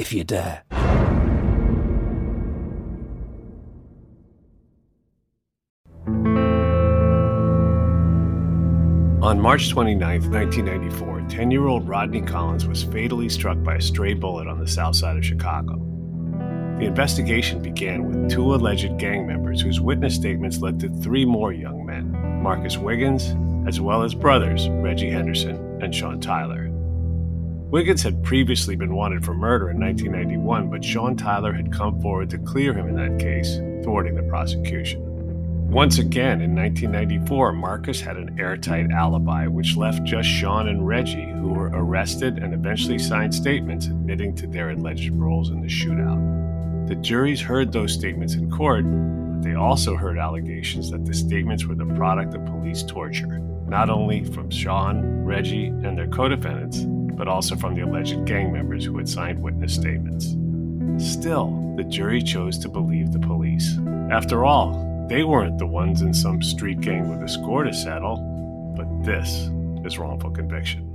if you dare. On March 29, 1994, 10 year old Rodney Collins was fatally struck by a stray bullet on the south side of Chicago. The investigation began with two alleged gang members whose witness statements led to three more young men Marcus Wiggins, as well as brothers Reggie Henderson and Sean Tyler. Wiggins had previously been wanted for murder in 1991, but Sean Tyler had come forward to clear him in that case, thwarting the prosecution. Once again, in 1994, Marcus had an airtight alibi, which left just Sean and Reggie, who were arrested and eventually signed statements admitting to their alleged roles in the shootout. The juries heard those statements in court, but they also heard allegations that the statements were the product of police torture, not only from Sean, Reggie, and their co defendants, but also from the alleged gang members who had signed witness statements. Still, the jury chose to believe the police. After all, they weren't the ones in some street gang with a score to settle, but this is wrongful conviction.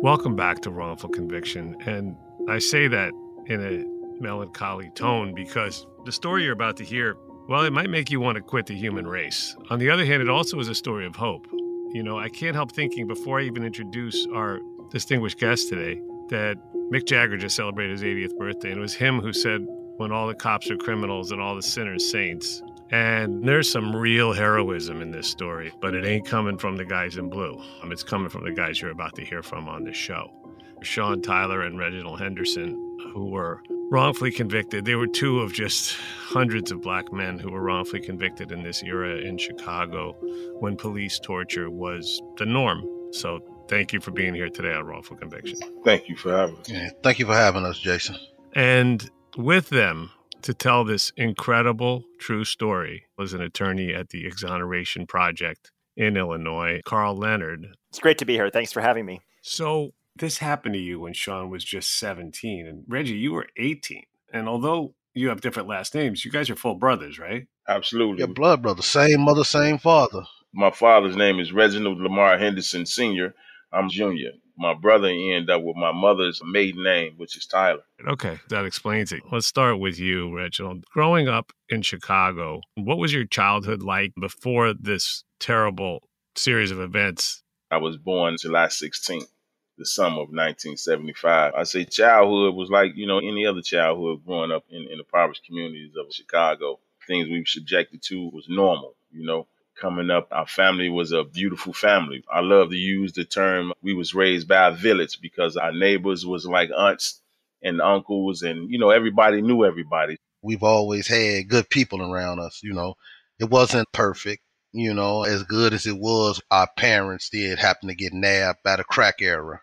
Welcome back to Wrongful Conviction. And I say that in a melancholy tone because the story you're about to hear, well, it might make you want to quit the human race. On the other hand, it also is a story of hope. You know, I can't help thinking before I even introduce our distinguished guest today that Mick Jagger just celebrated his 80th birthday, and it was him who said, When all the cops are criminals and all the sinners saints. And there's some real heroism in this story, but it ain't coming from the guys in blue. Um, it's coming from the guys you're about to hear from on this show. Sean Tyler and Reginald Henderson, who were wrongfully convicted. They were two of just hundreds of black men who were wrongfully convicted in this era in Chicago when police torture was the norm. So thank you for being here today on Wrongful Conviction. Thank you for having us. Yeah, thank you for having us, Jason. And with them, to tell this incredible true story was an attorney at the Exoneration Project in Illinois, Karl Leonard. It's great to be here. Thanks for having me. So, this happened to you when Sean was just 17. And Reggie, you were 18. And although you have different last names, you guys are full brothers, right? Absolutely. Your blood brother, same mother, same father. My father's name is Reginald Lamar Henderson Sr. I'm junior. My brother ended up with my mother's maiden name, which is Tyler. Okay, that explains it. Let's start with you, Reginald. Growing up in Chicago, what was your childhood like before this terrible series of events? I was born July 16th, the summer of 1975. I say childhood was like, you know, any other childhood growing up in, in the impoverished communities of Chicago. Things we were subjected to was normal, you know. Coming up our family was a beautiful family. I love to use the term we was raised by a village because our neighbors was like aunts and uncles and you know everybody knew everybody. We've always had good people around us you know. It wasn't perfect you know as good as it was our parents did happen to get nabbed by the crack era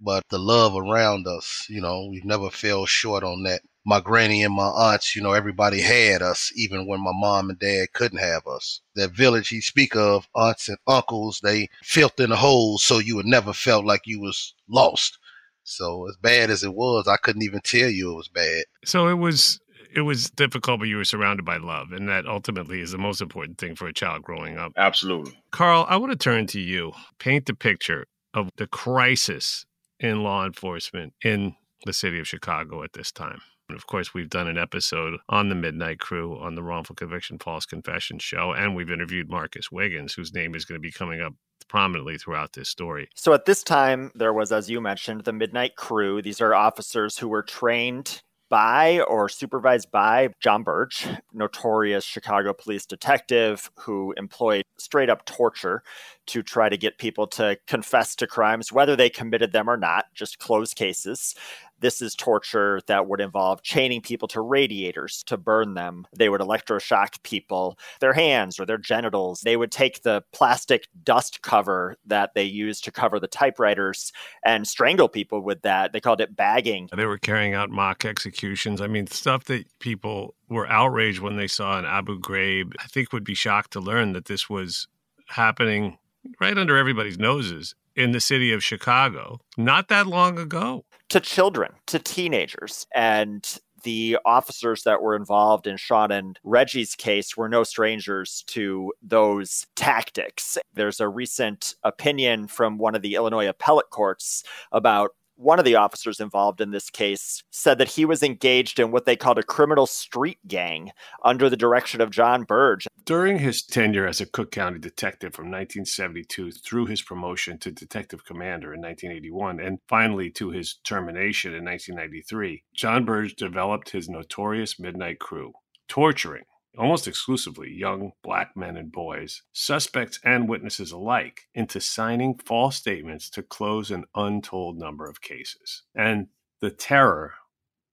but the love around us you know we've never fell short on that my granny and my aunts, you know, everybody had us, even when my mom and dad couldn't have us. That village he speak of, aunts and uncles, they filled in the holes so you would never felt like you was lost. So as bad as it was, I couldn't even tell you it was bad. So it was it was difficult, but you were surrounded by love, and that ultimately is the most important thing for a child growing up. Absolutely. Karl, I want to turn to you. Paint the picture of the crisis in law enforcement in the city of Chicago at this time. And of course, we've done an episode on the Midnight Crew on the Wrongful Conviction False Confession show, and we've interviewed Marcus Wiggins, whose name is going to be coming up prominently throughout this story. So at this time, there was, as you mentioned, the Midnight Crew. These are officers who were trained by or supervised by Jon Burge, notorious Chicago police detective who employed straight up torture to try to get people to confess to crimes, whether they committed them or not, just closed cases. This is torture that would involve chaining people to radiators to burn them. They would electroshock people, their hands or their genitals. They would take the plastic dust cover that they used to cover the typewriters and strangle people with that. They called it bagging. They were carrying out mock executions. I mean, stuff that people were outraged when they saw in Abu Ghraib. I think would be shocked to learn that this was happening right under everybody's noses in the city of Chicago not that long ago. To children, to teenagers. And the officers that were involved in Sean and Reggie's case were no strangers to those tactics. There's a recent opinion from one of the Illinois appellate courts about one of the officers involved in this case said that he was engaged in what they called a criminal street gang under the direction of Jon Burge. During his tenure as a Cook County detective from 1972 through his promotion to detective commander in 1981 and finally to his termination in 1993, Jon Burge developed his notorious Midnight Crew, torturing, almost exclusively young black men and boys, suspects and witnesses alike, into signing false statements to close an untold number of cases. And the terror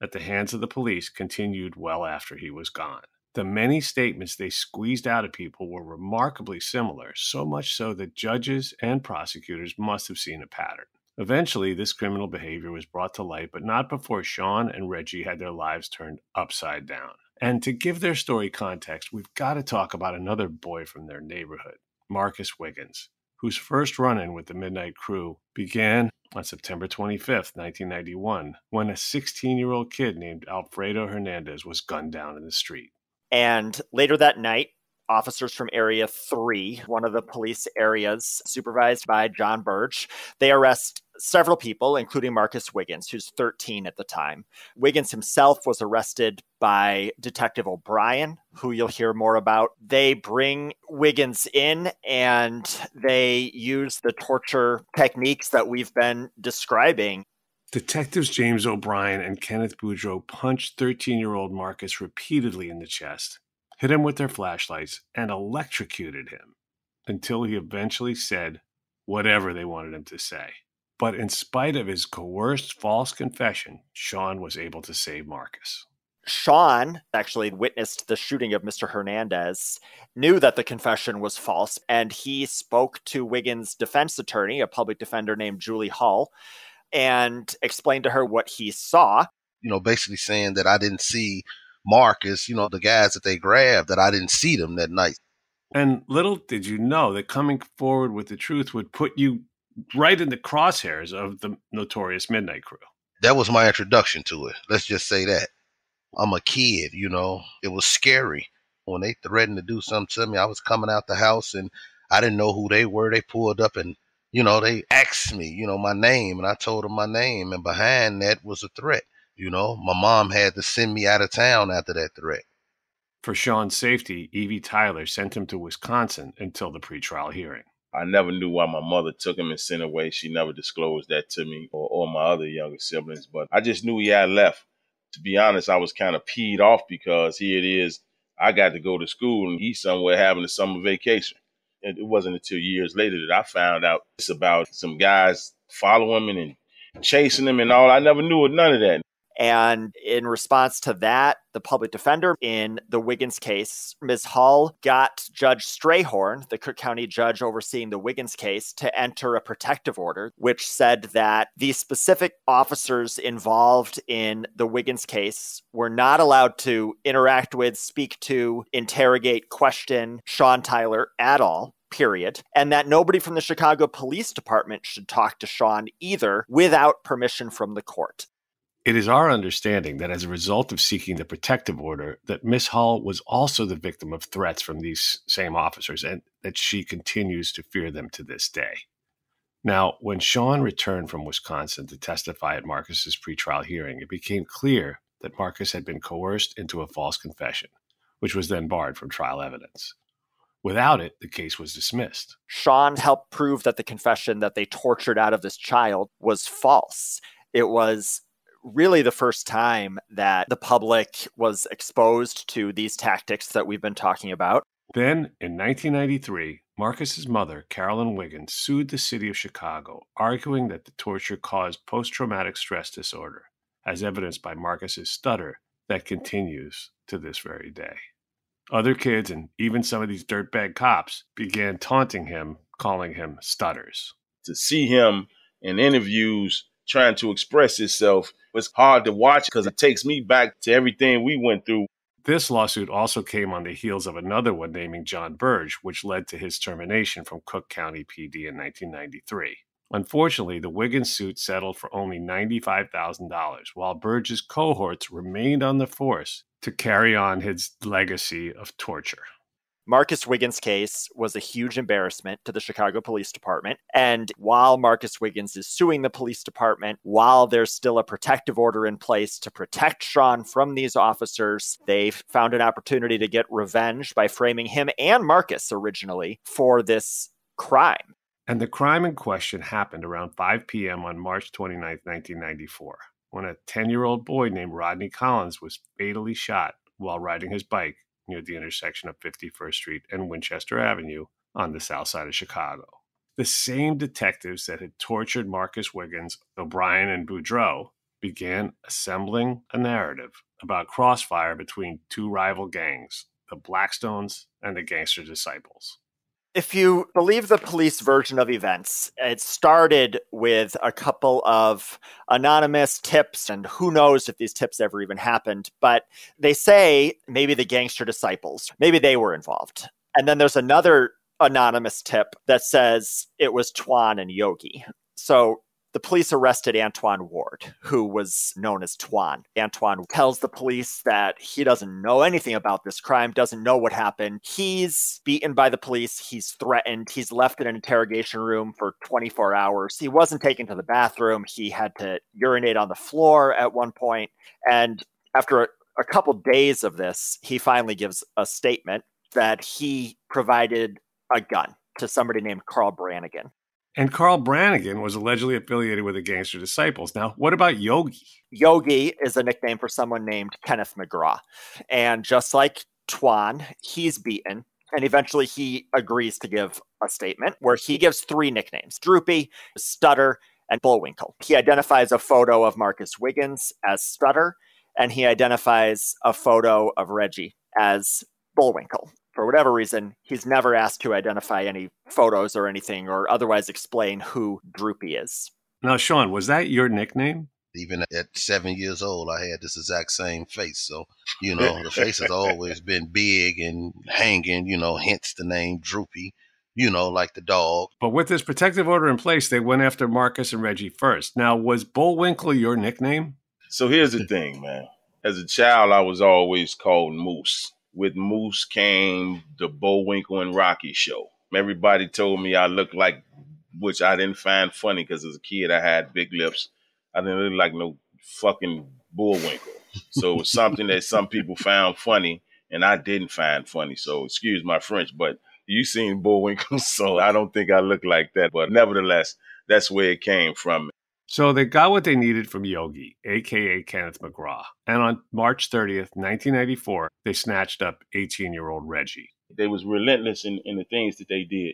at the hands of the police continued well after he was gone. The many statements they squeezed out of people were remarkably similar, so much so that judges and prosecutors must have seen a pattern. Eventually, this criminal behavior was brought to light, but not before Sean and Reggie had their lives turned upside down. And to give their story context, we've got to talk about another boy from their neighborhood, Marcus Wiggins, whose first run in with the Midnight Crew began on September 25th, 1991, when a 16 year old kid named Alfredo Hernandez was gunned down in the street. And later that night, officers from Area 3, one of the police areas supervised by Jon Burge. They arrest several people, including Marcus Wiggins, who's 13 at the time. Wiggins himself was arrested by Detective O'Brien, who you'll hear more about. They bring Wiggins in and they use the torture techniques that we've been describing. Detectives James O'Brien and Kenneth Boudreau punched 13 year old Marcus repeatedly in the chest hit him with their flashlights, and electrocuted him until he eventually said whatever they wanted him to say. But in spite of his coerced false confession, Sean was able to save Marcus. Sean actually witnessed the shooting of Mr. Hernandez, knew that the confession was false, and he spoke to Wiggins' defense attorney, a public defender named Julie Hull, and explained to her what he saw. You know, basically saying that I didn't see Marcus, you know, the guys that they grabbed, that I didn't see them that night. And little did you know that coming forward with the truth would put you right in the crosshairs of the notorious Midnight Crew. That was my introduction to it. Let's just say that. I'm a kid, you know. It was scary. When they threatened to do something to me, I was coming out the house and I didn't know who they were. They pulled up and, you know, they asked me, you know, my name and I told them my name. And behind that was a threat. You know, my mom had to send me out of town after that threat. For Sean's safety, Evie Tyler sent him to Wisconsin until the pretrial hearing. I never knew why my mother took him and sent away. She never disclosed that to me or, or my other younger siblings, but I just knew he had left. To be honest, I was kind of peed off because here it is. I got to go to school and he's somewhere having a summer vacation. And it wasn't until years later that I found out it's about some guys following him and chasing him and all. I never knew of none of that. And in response to that, the public defender in the Wiggins case, Ms. Hull got Judge Strayhorn, the Cook County judge overseeing the Wiggins case, to enter a protective order, which said that the specific officers involved in the Wiggins case were not allowed to interact with, speak to, interrogate, question Sean Tyler at all period, and that nobody from the Chicago Police Department should talk to Sean either without permission from the court. It is our understanding that as a result of seeking the protective order, that Miss Hull was also the victim of threats from these same officers and that she continues to fear them to this day. Now, when Sean returned from Wisconsin to testify at Marcus's pretrial hearing, it became clear that Marcus had been coerced into a false confession, which was then barred from trial evidence. Without it, the case was dismissed. Sean helped prove that the confession that they tortured out of this child was false. It was really the first time that the public was exposed to these tactics that we've been talking about. Then, in 1993, Marcus's mother, Carolyn Wiggins, sued the city of Chicago, arguing that the torture caused post traumatic stress disorder, as evidenced by Marcus's stutter that continues to this very day. Other kids and even some of these dirtbag cops began taunting him, calling him stutters. To see him in interviews trying to express itself. was hard to watch because it takes me back to everything we went through. This lawsuit also came on the heels of another one naming Jon Burge, which led to his termination from Cook County PD in 1993. Unfortunately, the Wiggins suit settled for only $95,000, while Burge's cohorts remained on the force to carry on his legacy of torture. Marcus Wiggins' case was a huge embarrassment to the Chicago Police Department. And while Marcus Wiggins is suing the police department, while there's still a protective order in place to protect Sean from these officers, they've found an opportunity to get revenge by framing him and Marcus originally for this crime. And the crime in question happened around 5 p.m. on March 29, 1994, when a 10 year old boy named Rodney Collins was fatally shot while riding his bike near the intersection of 51st Street and Winchester Avenue on the south side of Chicago. The same detectives that had tortured Marcus Wiggins, O'Brien, and Boudreau began assembling a narrative about crossfire between two rival gangs, the Blackstones and the Gangster Disciples. If you believe the police version of events, it started with a couple of anonymous tips, and who knows if these tips ever even happened. But they say maybe the gangster disciples, maybe they were involved. And then there's another anonymous tip that says it was Twan and Yogi. So the police arrested Antoine Ward, who was known as Twan. Antoine tells the police that he doesn't know anything about this crime, doesn't know what happened. He's beaten by the police, he's threatened, he's left in an interrogation room for 24 hours. He wasn't taken to the bathroom, he had to urinate on the floor at one point. And after a, a couple days of this, he finally gives a statement that he provided a gun to somebody named Carl Brannigan. And Carl Brannigan was allegedly affiliated with the Gangster Disciples. Now, what about Yogi? Yogi is a nickname for someone named Kenneth McGraw. And just like Twan, he's beaten. And eventually he agrees to give a statement where he gives three nicknames Droopy, Stutter, and Bullwinkle. He identifies a photo of Marcus Wiggins as Stutter, and he identifies a photo of Reggie as Bullwinkle for whatever reason, he's never asked to identify any photos or anything or otherwise explain who Droopy is. Now, Sean, was that your nickname? Even at seven years old, I had this exact same face. So, you know, the face has always been big and hanging, you know, hence the name Droopy, you know, like the dog. But with this protective order in place, they went after Marcus and Reggie first. Now, was Bullwinkle your nickname? So here's the thing, man. As a child, I was always called Moose with Moose came the Bullwinkle and Rocky show. Everybody told me I looked like, which I didn't find funny because as a kid I had big lips. I didn't look like no fucking Bullwinkle. So it was something that some people found funny and I didn't find funny. So excuse my French, but you seen Bullwinkle, so I don't think I look like that. But nevertheless, that's where it came from. So they got what they needed from Yogi, aka Kenneth McGraw. And on March 30th, 1994, they snatched up 18 year old Reggie. They was relentless in, in the things that they did.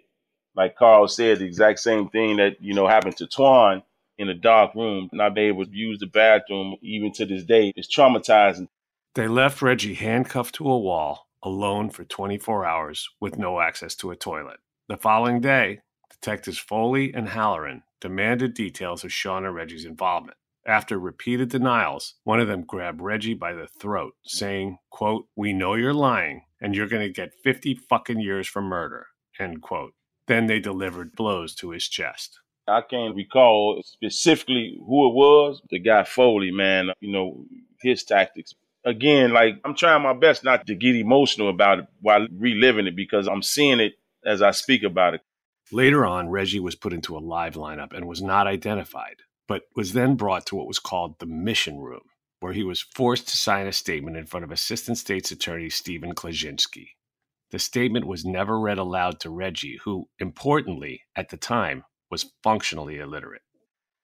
Like Karl said, the exact same thing that, you know, happened to Twan in a dark room, not being able to use the bathroom even to this day. It's traumatizing. They left Reggie handcuffed to a wall, alone for 24 hours, with no access to a toilet. The following day, Detectives Foley and Halloran demanded details of Sean and Reggie's involvement. After repeated denials, one of them grabbed Reggie by the throat, saying, quote, We know you're lying, and you're going to get 50 fucking years for murder, end quote. Then they delivered blows to his chest. I can't recall specifically who it was. The guy Foley, man, you know, his tactics. Again, like I'm trying my best not to get emotional about it while reliving it because I'm seeing it as I speak about it. Later on, Reggie was put into a live lineup and was not identified, but was then brought to what was called the mission room, where he was forced to sign a statement in front of Assistant State's Attorney Stephen Klaczynski. The statement was never read aloud to Reggie, who, importantly, at the time, was functionally illiterate.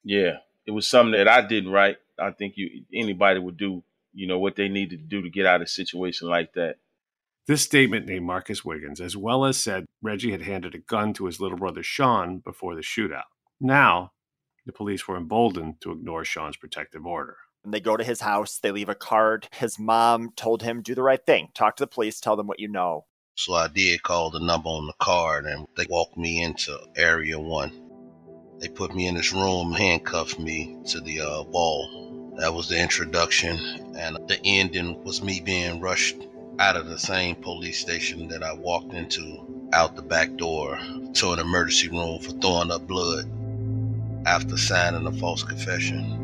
Yeah, it was something that I didn't write. I think you anybody would do, you know, what they needed to do to get out of a situation like that. This statement named Marcus Wiggins, as well as said Reggie had handed a gun to his little brother Sean before the shootout. Now, the police were emboldened to ignore Sean's protective order. They go to his house, they leave a card. His mom told him, do the right thing, talk to the police, tell them what you know. So I did call the number on the card and they walked me into area one. They put me in this room, handcuffed me to the uh, wall. That was the introduction, and the ending was me being rushed out of the same police station that I walked into out the back door to an emergency room for throwing up blood after signing a false confession.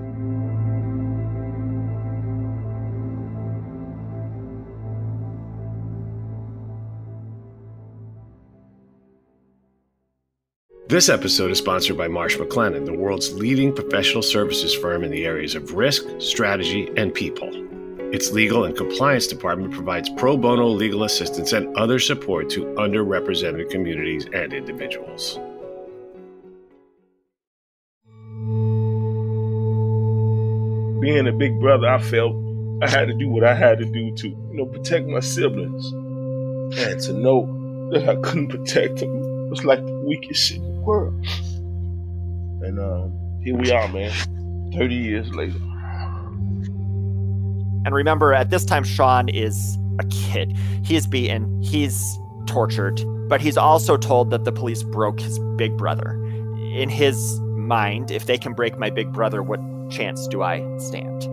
This episode is sponsored by Marsh McLennan, the world's leading professional services firm in the areas of risk, strategy, and people. Its legal and compliance department provides pro bono legal assistance and other support to underrepresented communities and individuals. Being a big brother, I felt I had to do what I had to do to, you know, protect my siblings. And to know that I couldn't protect them was like the weakest shit in the world. And um, here we are, man, 30 years later. And remember, at this time, Sean is a kid. He's beaten, he's tortured, but he's also told that the police broke his big brother. In his mind, if they can break my big brother, what chance do I stand?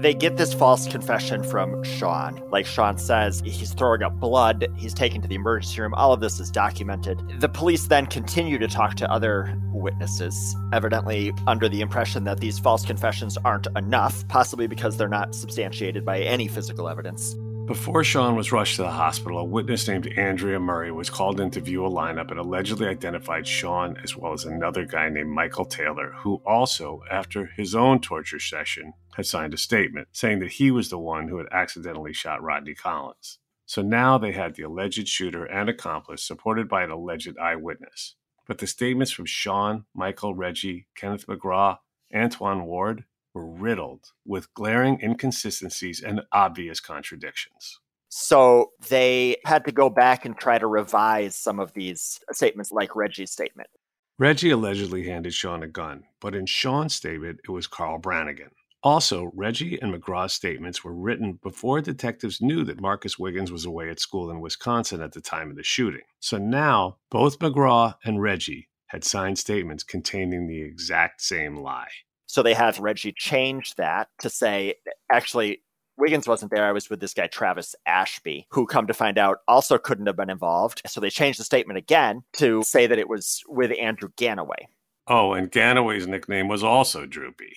They get this false confession from Sean. Like Sean says, he's throwing up blood, he's taken to the emergency room. All of this is documented. The police then continue to talk to other witnesses, evidently under the impression that these false confessions aren't enough, possibly because they're not substantiated by any physical evidence. Before Sean was rushed to the hospital, a witness named Andrea Murray was called in to view a lineup and allegedly identified Sean as well as another guy named Michael Taylor, who also, after his own torture session, had signed a statement saying that he was the one who had accidentally shot Rodney Collins. So now they had the alleged shooter and accomplice supported by an alleged eyewitness. But the statements from Sean, Michael, Reggie, Kenneth McGraw, Antoine Ward were riddled with glaring inconsistencies and obvious contradictions. So they had to go back and try to revise some of these statements, like Reggie's statement. Reggie allegedly handed Sean a gun, but in Sean's statement, it was Carl Brannigan. Also, Reggie and McGraw's statements were written before detectives knew that Marcus Wiggins was away at school in Wisconsin at the time of the shooting. So now, both McGraw and Reggie had signed statements containing the exact same lie. So they have Reggie change that to say, actually, Wiggins wasn't there. I was with this guy, Travis Ashby, who come to find out also couldn't have been involved. So they changed the statement again to say that it was with Andrew Ganaway. Oh, and Ganaway's nickname was also Droopy.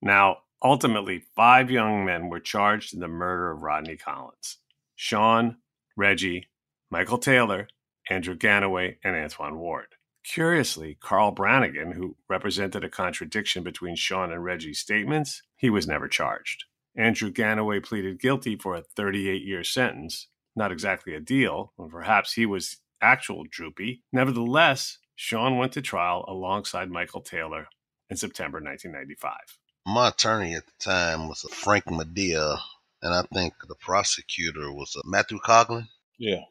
Now, ultimately, five young men were charged in the murder of Rodney Collins Sean, Reggie, Michael Taylor, Andrew Ganaway, and Antoine Ward. Curiously, Carl Brannigan, who represented a contradiction between Sean and Reggie's statements, he was never charged. Andrew Ganaway pleaded guilty for a 38 year sentence. Not exactly a deal, or perhaps he was actual droopy. Nevertheless, Sean went to trial alongside Michael Taylor in September 1995. My attorney at the time was Frank Medea, and I think the prosecutor was Matthew Coughlin. Yeah.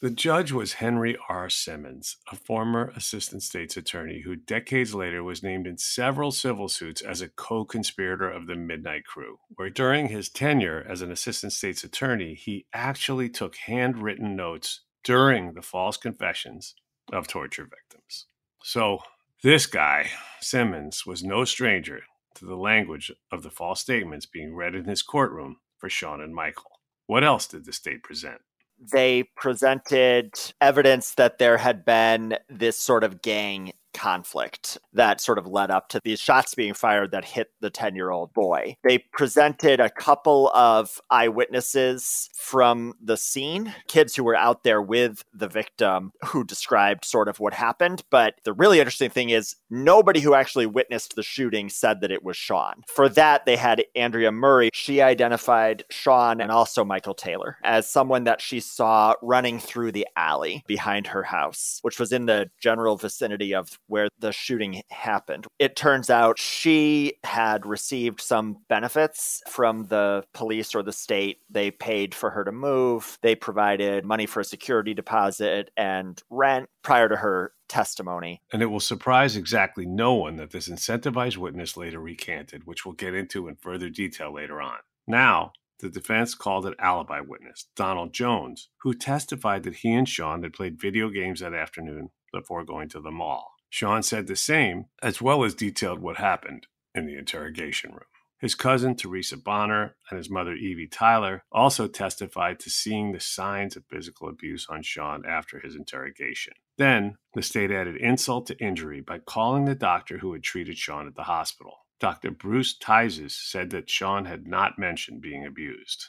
The judge was Henry R. Simmons, a former assistant state's attorney who decades later was named in several civil suits as a co conspirator of the Midnight Crew, where during his tenure as an assistant state's attorney, he actually took handwritten notes during the false confessions of torture victims. So, this guy, Simmons, was no stranger to the language of the false statements being read in his courtroom for Sean and Michael. What else did the state present? they presented evidence that there had been this sort of gang conflict that sort of led up to these shots being fired that hit the 10 year old boy. They presented a couple of eyewitnesses from the scene, kids who were out there with the victim who described sort of what happened. But the really interesting thing is, nobody who actually witnessed the shooting said that it was Sean. For that, they had Andrea Murray. She identified Sean and also Michael Taylor as someone that she saw running through the alley behind her house, which was in the general vicinity of where the shooting happened. It turns out she had received some benefits from the police or the state. They paid for her to move, they provided money for a security deposit and rent prior to her testimony. And it will surprise exactly no one that this incentivized witness later recanted, which we'll get into in further detail later on. Now, the defense called an alibi witness, Donald Jones, who testified that he and Sean had played video games that afternoon before going to the mall. Sean said the same, as well as detailed what happened in the interrogation room. His cousin, Teresa Bonner, and his mother, Evie Tyler, also testified to seeing the signs of physical abuse on Sean after his interrogation. Then, the state added insult to injury by calling the doctor who had treated Sean at the hospital. Dr. Bruce Teizes said that Sean had not mentioned being abused.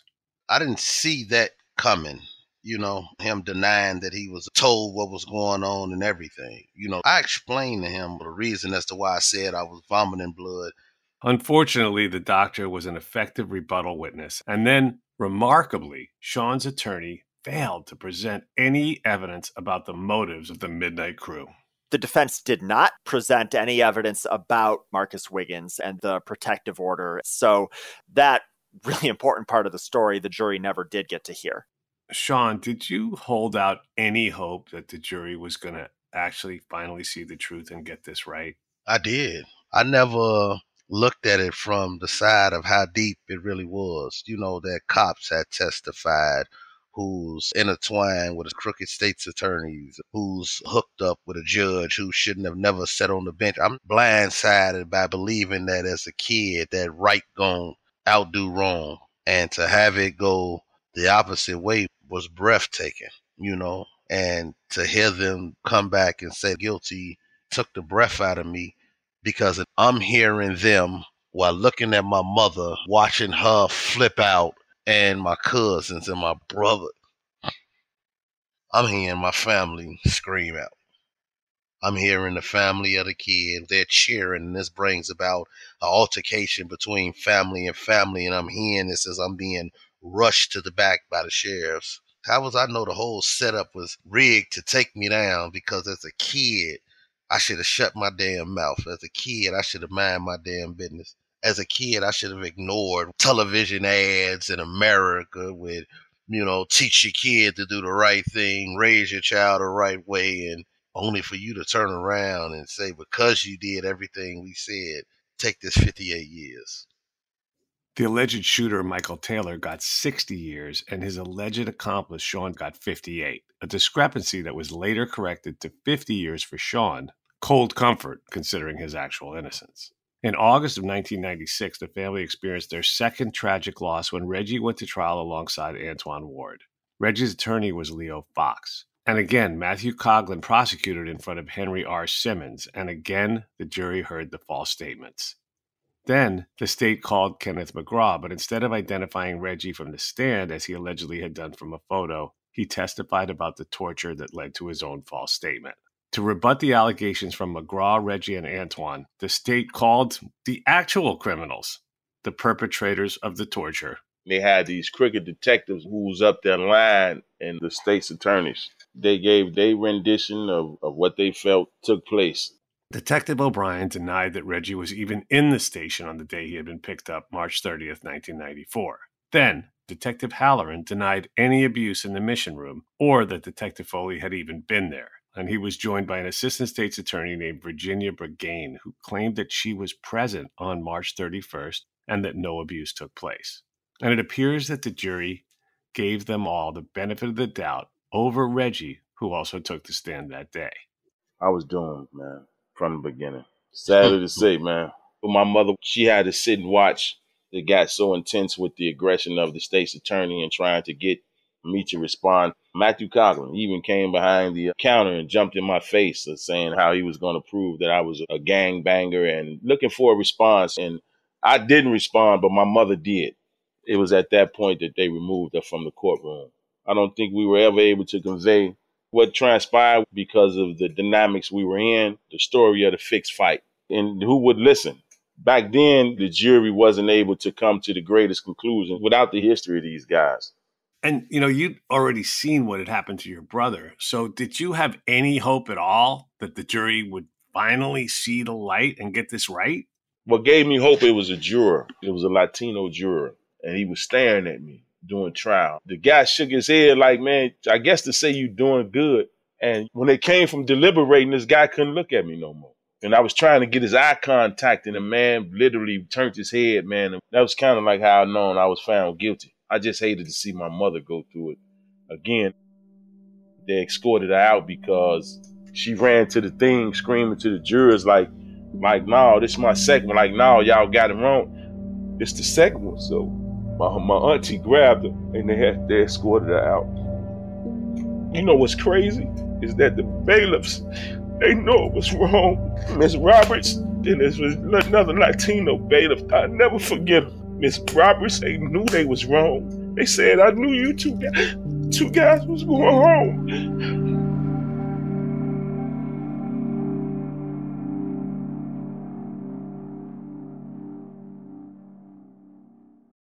I didn't see that coming you know, him denying that he was told what was going on and everything. You know, I explained to him the reason as to why I said I was vomiting blood. Unfortunately, the doctor was an effective rebuttal witness. And then, remarkably, Sean's attorney failed to present any evidence about the motives of the Midnight Crew. The defense did not present any evidence about Marcus Wiggins and the protective order. So, that really important part of the story, the jury never did get to hear. Sean, did you hold out any hope that the jury was going to actually finally see the truth and get this right? I did. I never looked at it from the side of how deep it really was. You know, that cops had testified who's intertwined with crooked state's attorneys, who's hooked up with a judge who shouldn't have never sat on the bench. I'm blindsided by believing that as a kid that right gon' outdo wrong. And to have it go the opposite way was breathtaking, you know, and to hear them come back and say guilty took the breath out of me because I'm hearing them while looking at my mother, watching her flip out, and my cousins and my brother. I'm hearing my family scream out. I'm hearing the family of the kid, they're cheering, and this brings about an altercation between family and family, and I'm hearing this as I'm being rushed to the back by the sheriffs. How was I know the whole setup was rigged to take me down because as a kid, I should have shut my damn mouth. As a kid, I should have mind my damn business. As a kid, I should have ignored television ads in America with, you know, teach your kid to do the right thing, raise your child the right way, and only for you to turn around and say, because you did everything we said, take this 58 years. The alleged shooter, Michael Taylor, got 60 years, and his alleged accomplice, Sean, got 58, a discrepancy that was later corrected to 50 years for Sean. Cold comfort, considering his actual innocence. In August of 1996, the family experienced their second tragic loss when Reggie went to trial alongside Antoine Ward. Reggie's attorney was Leo Fox. And again, Matthew Coughlin prosecuted in front of Henry R. Simmons, and again, the jury heard the false statements. Then the state called Kenneth McGraw, but instead of identifying Reggie from the stand as he allegedly had done from a photo, he testified about the torture that led to his own false statement. To rebut the allegations from McGraw, Reggie, and Antoine, the state called the actual criminals, the perpetrators of the torture. They had these crooked detectives who was up their line and the state's attorneys. They gave their rendition of, of what they felt took place Detective O'Brien denied that Reggie was even in the station on the day he had been picked up, March 30th, 1994. Then, Detective Halloran denied any abuse in the mission room or that Detective Foley had even been there. And he was joined by an assistant state's attorney named Virginia Bragain, who claimed that she was present on March 31st and that no abuse took place. And it appears that the jury gave them all the benefit of the doubt over Reggie, who also took the stand that day. I was doomed, man, from the beginning. Sadly to say, man. But my mother, she had to sit and watch it got so intense with the aggression of the state's attorney and trying to get me to respond. Matthew Coughlin even came behind the counter and jumped in my face uh, saying how he was going to prove that I was a gang banger and looking for a response. And I didn't respond, but my mother did. It was at that point that they removed her from the courtroom. I don't think we were ever able to convey what transpired because of the dynamics we were in, the story of the fixed fight, and who would listen. Back then, the jury wasn't able to come to the greatest conclusion without the history of these guys. And you know, you'd already seen what had happened to your brother. So, did you have any hope at all that the jury would finally see the light and get this right? What gave me hope it was a juror. It was a Latino juror, and he was staring at me doing trial. The guy shook his head like, "Man, I guess to say you doing good." And when they came from deliberating, this guy couldn't look at me no more. And I was trying to get his eye contact, and the man literally turned his head, man. And that was kind of like how I known I was found guilty. I just hated to see my mother go through it again. They escorted her out because she ran to the thing screaming to the jurors like, like, no, this is my second one. Like, no, y'all got it wrong. It's the second one. So my, my auntie grabbed her and they had they escorted her out. You know what's crazy? Is that the bailiffs they know it was wrong. Miss Roberts, then there was another Latino bailiff. I never forget. Miss Roberts, they knew they was wrong. They said, I knew you two guys, two guys was going home.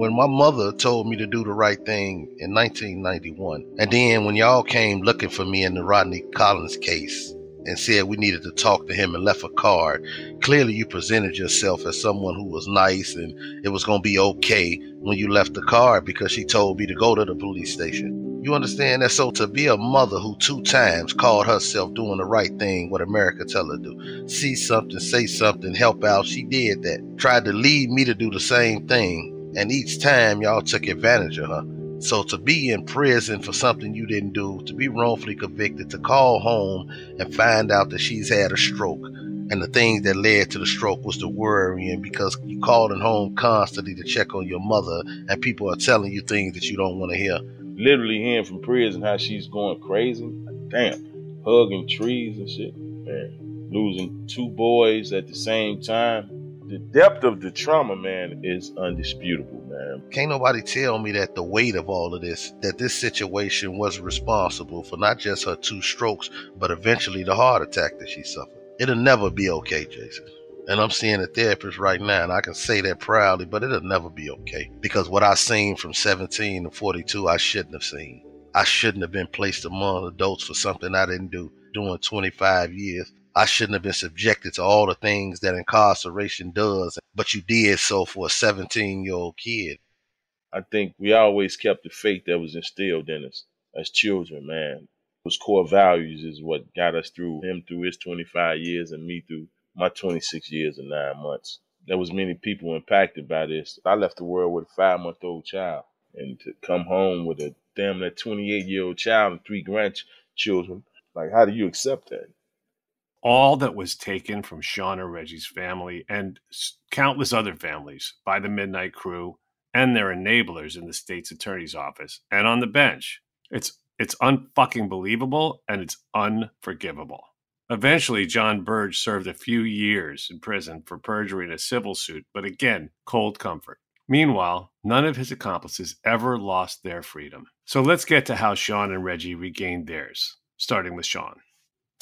When my mother told me to do the right thing in 1991, and then when y'all came looking for me in the Rodney Collins case and said we needed to talk to him and left a card, clearly you presented yourself as someone who was nice and it was going to be okay when you left the card because she told me to go to the police station. You understand that? So to be a mother who two times called herself doing the right thing, what America tell her to do, see something, say something, help out, she did that. Tried to lead me to do the same thing and each time y'all took advantage of her. So to be in prison for something you didn't do, to be wrongfully convicted, to call home and find out that she's had a stroke, and the thing that led to the stroke was the worrying because you calling home constantly to check on your mother, and people are telling you things that you don't want to hear. Literally hearing from prison how she's going crazy. Damn, hugging trees and shit. Man, losing two boys at the same time the depth of the trauma, man, is undisputable, man. Can't nobody tell me that the weight of all of this, that this situation was responsible for not just her two strokes, but eventually the heart attack that she suffered. It'll never be okay, Jason. And I'm seeing a therapist right now, and I can say that proudly, but it'll never be okay. Because what I seen from 17 to 42, I shouldn't have seen. I shouldn't have been placed among adults for something I didn't do doing 25 years. I shouldn't have been subjected to all the things that incarceration does, but you did so for a 17 year old kid. I think we always kept the faith that was instilled in us as children, man. Those core values is what got us through him through his 25 years and me through my 26 years and nine months. There was many people impacted by this. I left the world with a five month old child and to come home with a damn that 28 year old child and three grandchildren. Like, how do you accept that? All that was taken from Sean and Reggie's family and countless other families by the Midnight Crew and their enablers in the state's attorney's office and on the bench. It's it's unfucking believable and it's unforgivable. Eventually, Jon Burge served a few years in prison for perjury in a civil suit, but again, cold comfort. Meanwhile, none of his accomplices ever lost their freedom. So let's get to how Sean and Reggie regained theirs, starting with Sean.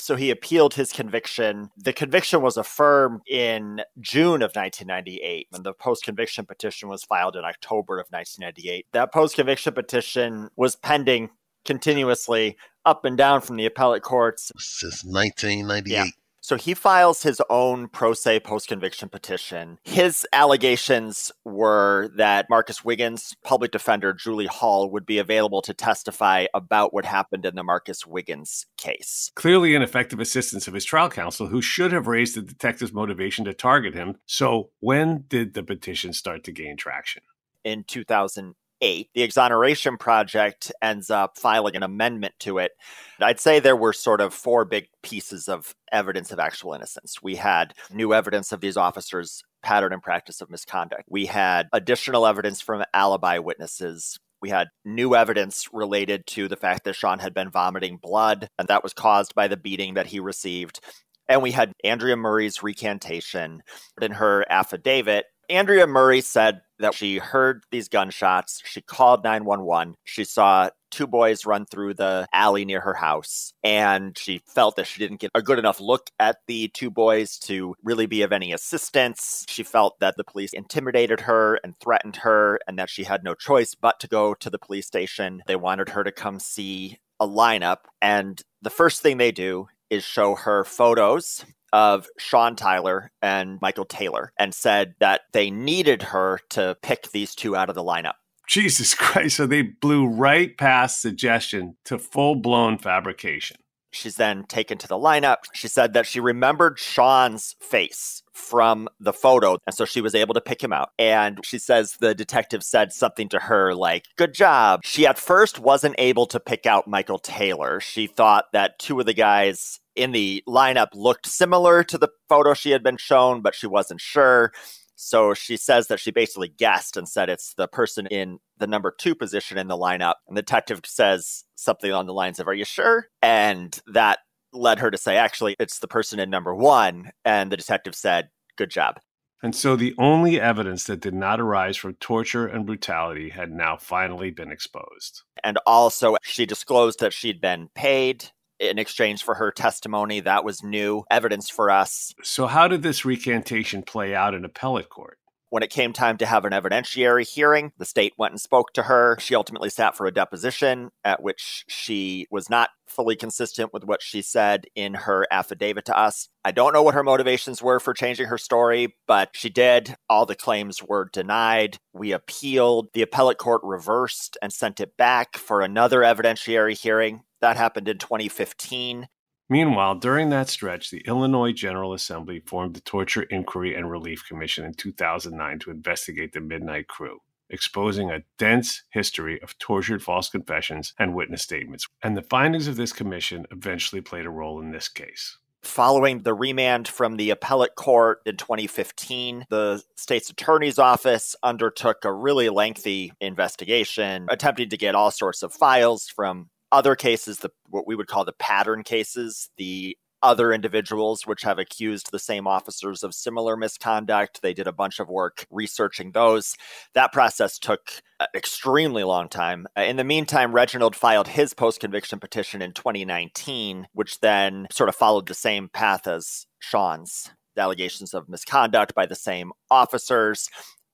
So he appealed his conviction. The conviction was affirmed in June of 1998, and the post conviction petition was filed in October of 1998. That post conviction petition was pending continuously up and down from the appellate courts since 1998. Yeah. So he files his own pro se post conviction petition. His allegations were that Marcus Wiggins, public defender Julie Hall, would be available to testify about what happened in the Marcus Wiggins case. Clearly, ineffective assistance of his trial counsel, who should have raised the detective's motivation to target him. So, when did the petition start to gain traction? In 2000 eight, the Exoneration Project ends up filing an amendment to it. I'd say there were sort of four big pieces of evidence of actual innocence. We had new evidence of these officers' pattern and practice of misconduct. We had additional evidence from alibi witnesses. We had new evidence related to the fact that Sean had been vomiting blood, and that was caused by the beating that he received. And we had Andrea Murray's recantation in her affidavit. Andrea Murray said that she heard these gunshots. She called 911. She saw two boys run through the alley near her house, and she felt that she didn't get a good enough look at the two boys to really be of any assistance. She felt that the police intimidated her and threatened her, and that she had no choice but to go to the police station. They wanted her to come see a lineup, and the first thing they do is show her photos of Sean Tyler and Michael Taylor and said that they needed her to pick these two out of the lineup. Jesus Christ. So they blew right past suggestion to full blown fabrication. She's then taken to the lineup. She said that she remembered Sean's face from the photo. And so she was able to pick him out. And she says the detective said something to her like, Good job. She at first wasn't able to pick out Michael Taylor. She thought that two of the guys in the lineup looked similar to the photo she had been shown, but she wasn't sure. So she says that she basically guessed and said it's the person in the number two position in the lineup. And the detective says something on the lines of, Are you sure? And that led her to say, Actually, it's the person in number one. And the detective said, Good job. And so the only evidence that did not arise from torture and brutality had now finally been exposed. And also, she disclosed that she'd been paid in exchange for her testimony. That was new evidence for us. So, how did this recantation play out in appellate court? When it came time to have an evidentiary hearing, the state went and spoke to her. She ultimately sat for a deposition at which she was not fully consistent with what she said in her affidavit to us. I don't know what her motivations were for changing her story, but she did. All the claims were denied. We appealed. The appellate court reversed and sent it back for another evidentiary hearing. That happened in 2015. Meanwhile, during that stretch, the Illinois General Assembly formed the Torture Inquiry and Relief Commission in 2009 to investigate the Midnight Crew, exposing a dense history of tortured false confessions and witness statements. And the findings of this commission eventually played a role in this case. Following the remand from the appellate court in 2015, the state's attorney's office undertook a really lengthy investigation, attempting to get all sorts of files from other cases, the what we would call the pattern cases, the other individuals which have accused the same officers of similar misconduct. They did a bunch of work researching those. That process took an extremely long time. Uh, in the meantime, Reginald filed his post conviction petition in 2019, which then sort of followed the same path as Sean's. allegations of misconduct by the same officers,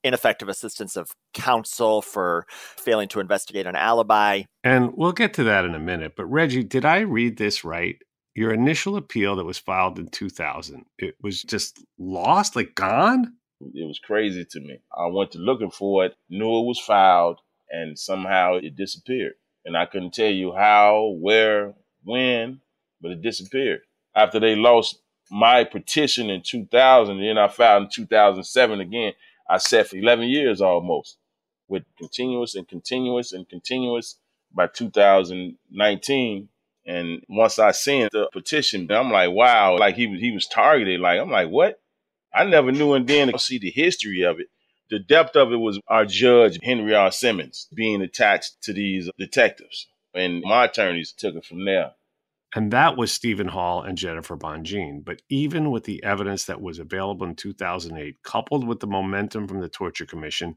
ineffective assistance of counsel for failing to investigate an alibi. And we'll get to that in a minute. But Reggie, did I read this right? Your initial appeal that was filed in 2000, it was just lost, like gone? It was crazy to me. I went to looking for it, knew it was filed, and somehow it disappeared. And I couldn't tell you how, where, when, but it disappeared. After they lost my petition in 2000, and then I filed in 2007 again, I sat for 11 years almost with continuous and continuous and continuous by 2019. And once I seen the petition, I'm like, wow, like he was he was targeted. Like I'm like, what? I never knew. And then to see the history of it, the depth of it was our judge Henry R. Simmons being attached to these detectives, and my attorneys took it from there. And that was Stephen Hall and Jennifer Bonjean. But even with the evidence that was available in 2008, coupled with the momentum from the Torture Commission,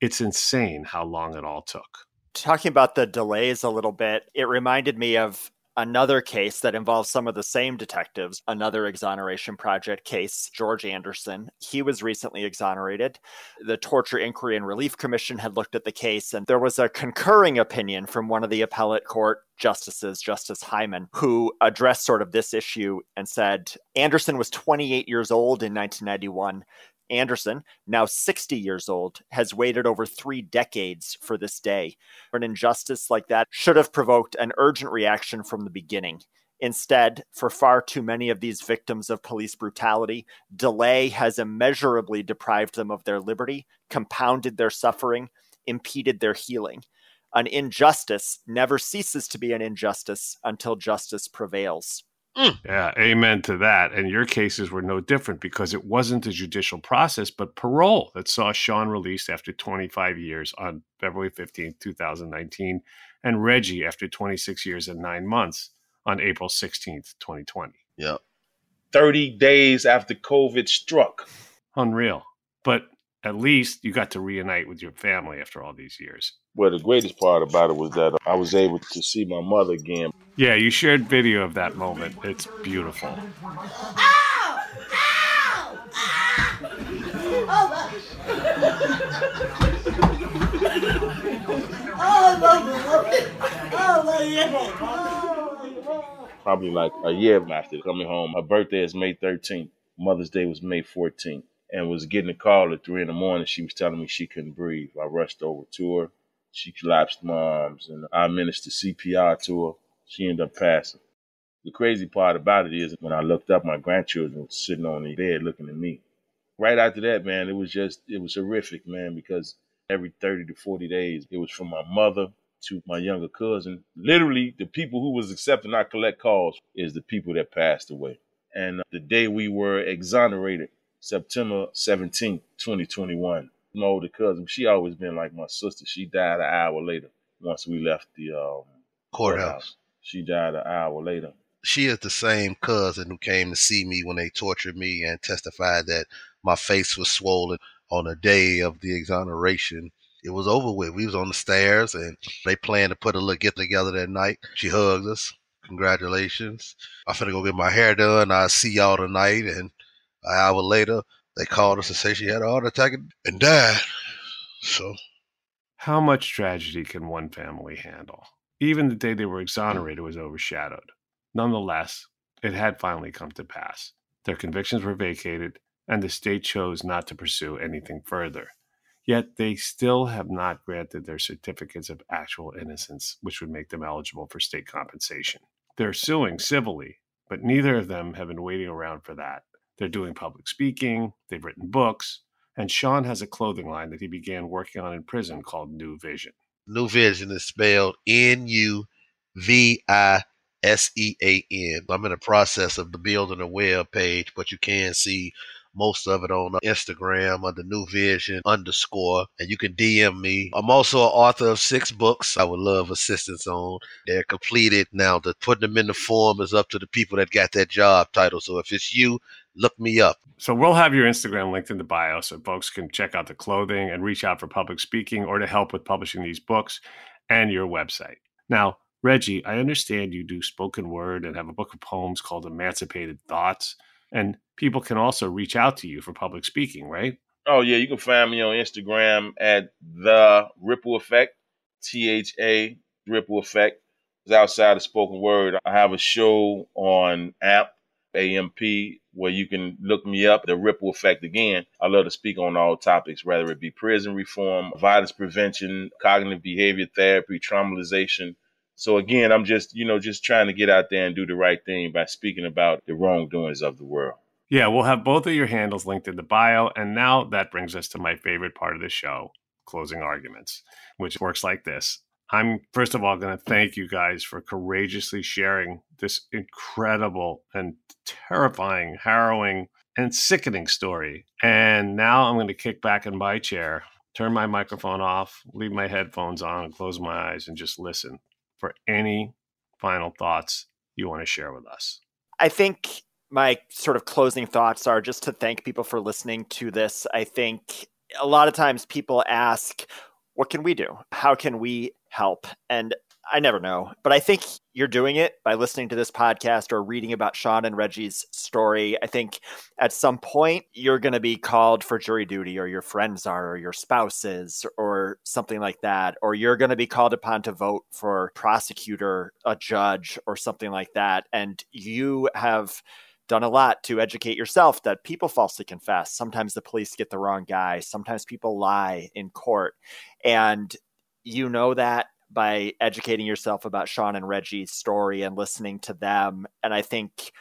it's insane how long it all took. Talking about the delays a little bit, it reminded me of another case that involves some of the same detectives, another exoneration project case, George Anderson. He was recently exonerated. The Torture Inquiry and Relief Commission had looked at the case, and there was a concurring opinion from one of the appellate court justices, Justice Hyman, who addressed sort of this issue and said Anderson was 28 years old in 1991. Anderson, now 60 years old, has waited over three decades for this day. An injustice like that should have provoked an urgent reaction from the beginning. Instead, for far too many of these victims of police brutality, delay has immeasurably deprived them of their liberty, compounded their suffering, impeded their healing. An injustice never ceases to be an injustice until justice prevails. Mm. Yeah, amen to that. And your cases were no different because it wasn't a judicial process, but parole that saw Sean released after 25 years on February 15, 2019, and Reggie after 26 years and nine months on April 16th, 2020. Yep. 30 days after COVID struck. Unreal. But at least you got to reunite with your family after all these years. Well, the greatest part about it was that I was able to see my mother again. Yeah, you shared video of that moment. It's beautiful. Ow! Ow! Probably like a year after coming home. Her birthday is May 13th. Mother's Day was May 14th and was getting a call at three in the morning. She was telling me she couldn't breathe. I rushed over to her. She collapsed my arms and I administered CPR to her. She ended up passing. The crazy part about it is when I looked up, my grandchildren were sitting on the bed looking at me. Right after that, man, it was just, it was horrific, man, because every 30 to 40 days, it was from my mother to my younger cousin. Literally, the people who was accepting our collect calls is the people that passed away. And uh, the day we were exonerated, September 17th, 2021. My older cousin, she always been like my sister. She died an hour later once we left the um, courthouse. courthouse. She died an hour later. She is the same cousin who came to see me when they tortured me and testified that my face was swollen on the day of the exoneration. It was over with. We was on the stairs and they planned to put a little get together that night. She hugged us. Congratulations. I'm finna go get my hair done. I'll see y'all tonight. And an hour later, they called us to say she had a heart attack and died. So, how much tragedy can one family handle? Even the day they were exonerated was overshadowed. Nonetheless, it had finally come to pass. Their convictions were vacated, and the state chose not to pursue anything further. Yet they still have not granted their certificates of actual innocence, which would make them eligible for state compensation. They're suing civilly, but neither of them have been waiting around for that. They're doing public speaking, they've written books, and Sean has a clothing line that he began working on in prison called Nuvisean. New Vision is spelled N U V I S E A N. I'm in the process of building a web page, but you can see most of it on Instagram under Nuvisean underscore, and you can DM me. I'm also an author of six books. I would love assistance on. They're completed now. The putting them in the form is up to the people that got that job title. So if it's you, look me up. So we'll have your Instagram linked in the bio so folks can check out the clothing and reach out for public speaking or to help with publishing these books and your website. Now, Reggie, I understand you do spoken word and have a book of poems called Emancipated Thoughts. And people can also reach out to you for public speaking, right? Oh yeah, you can find me on Instagram at the Ripple Effect, T H A Ripple Effect. It's outside of spoken word. I have a show on AMP, AMP, where you can look me up, the Ripple Effect again. I love to speak on all topics, whether it be prison reform, violence prevention, cognitive behavior therapy, traumatization. So again, I'm just, you know, just trying to get out there and do the right thing by speaking about the wrongdoings of the world. Yeah, we'll have both of your handles linked in the bio. And now that brings us to my favorite part of the show closing arguments, which works like this. I'm first of all going to thank you guys for courageously sharing this incredible and terrifying, harrowing, and sickening story. And now I'm going to kick back in my chair, turn my microphone off, leave my headphones on, close my eyes, and just listen for any final thoughts you want to share with us. I think my sort of closing thoughts are just to thank people for listening to this. I think a lot of times people ask, what can we do? How can we help? And I never know, but I think you're doing it by listening to this podcast or reading about Sean and Reggie's story. I think at some point you're going to be called for jury duty, or your friends are, or your spouses, or something like that. Or you're going to be called upon to vote for prosecutor, a judge, or something like that. And you have done a lot to educate yourself that people falsely confess. Sometimes the police get the wrong guy. Sometimes people lie in court. And you know that by educating yourself about Sean and Reggie's story and listening to them. And I think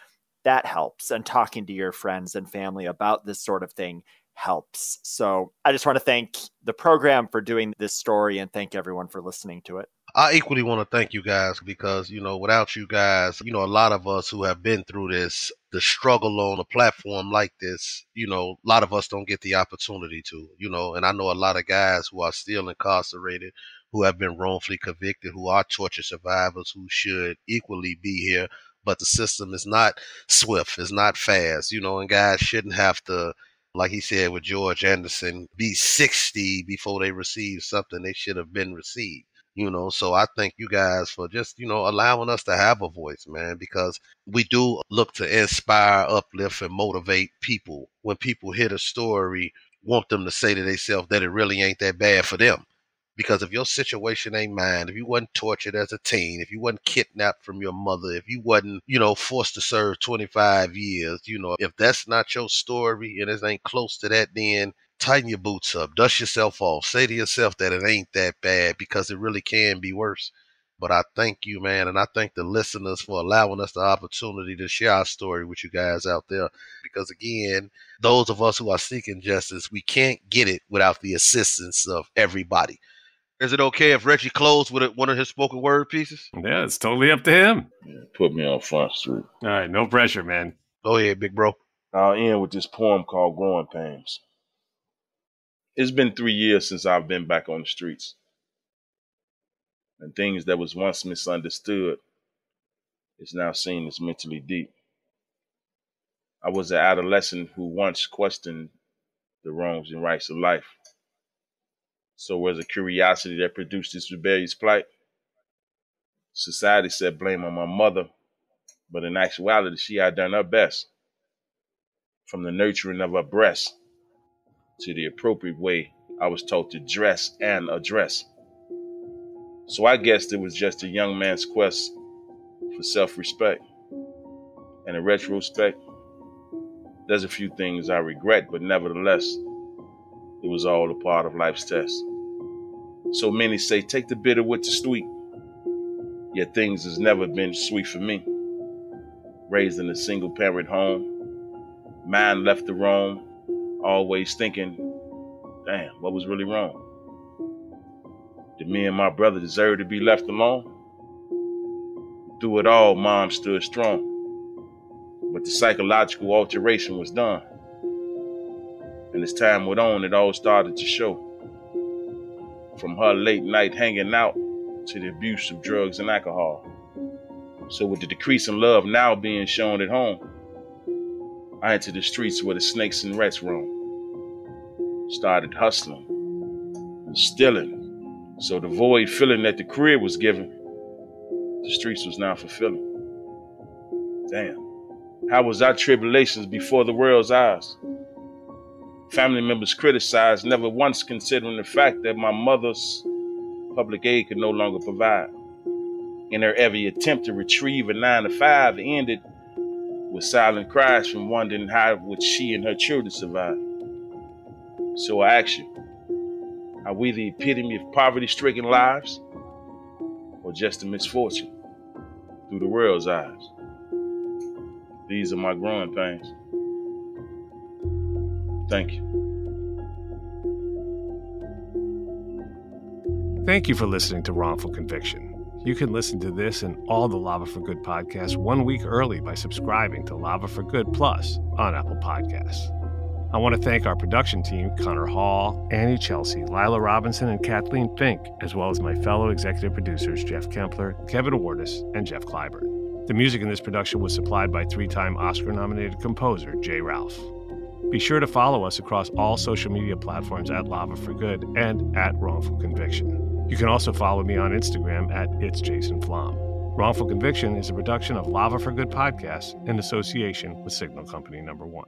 that helps. And talking to your friends and family about this sort of thing helps. So I just want to thank the program for doing this story and thank everyone for listening to it. I equally want to thank you guys because, you know, without you guys, you know, a lot of us who have been through this, the struggle on a platform like this, you know, a lot of us don't get the opportunity to, you know, and I know a lot of guys who are still incarcerated, who have been wrongfully convicted, who are torture survivors, who should equally be here. But the system is not swift, it's not fast, you know, and guys shouldn't have to like he said with George Anderson, be 60 before they receive something they should have been received you know so i thank you guys for just you know allowing us to have a voice man because we do look to inspire uplift and motivate people. When people hear the story want them to say to themselves that it really ain't that bad for them. Because if your situation ain't mine, if you wasn't tortured as a teen, if you wasn't kidnapped from your mother, if you wasn't, you know, forced to serve 25 years, you know, if that's not your story and it ain't close to that, then tighten your boots up, dust yourself off, say to yourself that it ain't that bad because it really can be worse. But I thank you, man, and I thank the listeners for allowing us the opportunity to share our story with you guys out there. Because again, those of us who are seeking justice, we can't get it without the assistance of everybody. Is it okay if Reggie closed with one of his spoken word pieces? Yeah, it's totally up to him. Yeah, put me on front street. All right, no pressure, man. Go ahead, big bro. I'll end with this poem called Growing Pains. It's been three years since I've been back on the streets. And things that was once misunderstood is now seen as mentally deep. I was an adolescent who once questioned the wrongs and rights of life. So was a curiosity that produced this rebellious plight. Society said blame on my mother, but in actuality, she had done her best. From the nurturing of her breast to the appropriate way I was taught to dress and address. So I guessed it was just a young man's quest for self respect. And in retrospect, there's a few things I regret, but nevertheless, it was all a part of life's test. So many say, take the bitter with the sweet. Yet things has never been sweet for me. Raised in a single parent home, mind left the roam, always thinking, damn, what was really wrong? Did me and my brother deserve to be left alone? Through it all, mom stood strong. But the psychological alteration was done. And as time went on, it all started to show. From her late night hanging out to the abuse of drugs and alcohol. So, with the decrease in love now being shown at home, I entered the streets where the snakes and rats roam started hustling and stealing. So the void feeling that the career was giving, the streets was now fulfilling. Damn. How was our tribulations before the world's eyes? Family members criticized, never once considering the fact that my mother's public aid could no longer provide. In her every attempt to retrieve a nine to five ended with silent cries from wondering how would she and her children survive. So I ask you, are we the epitome of poverty-stricken lives? Or just a misfortune through the world's eyes? These are my growing pains. Thank you. Thank you for listening to Wrongful Conviction. You can listen to this and all the Lava for Good podcasts one week early by subscribing to Lava for Good Plus on Apple Podcasts. I want to thank our production team, Connor Hall, Annie Chelsea, Lila Robinson, and Kathleen Fink, as well as my fellow executive producers, Jeff Kempler, Kevin Wardis, and Jeff Clyburn. The music in this production was supplied by three time Oscar nominated composer J. Ralph. Be sure to follow us across all social media platforms at Lava for Good and at Wrongful Conviction. You can also follow me on Instagram at It's Jason Flom. Wrongful Conviction is a production of Lava for Good podcasts in association with Signal Company Number One.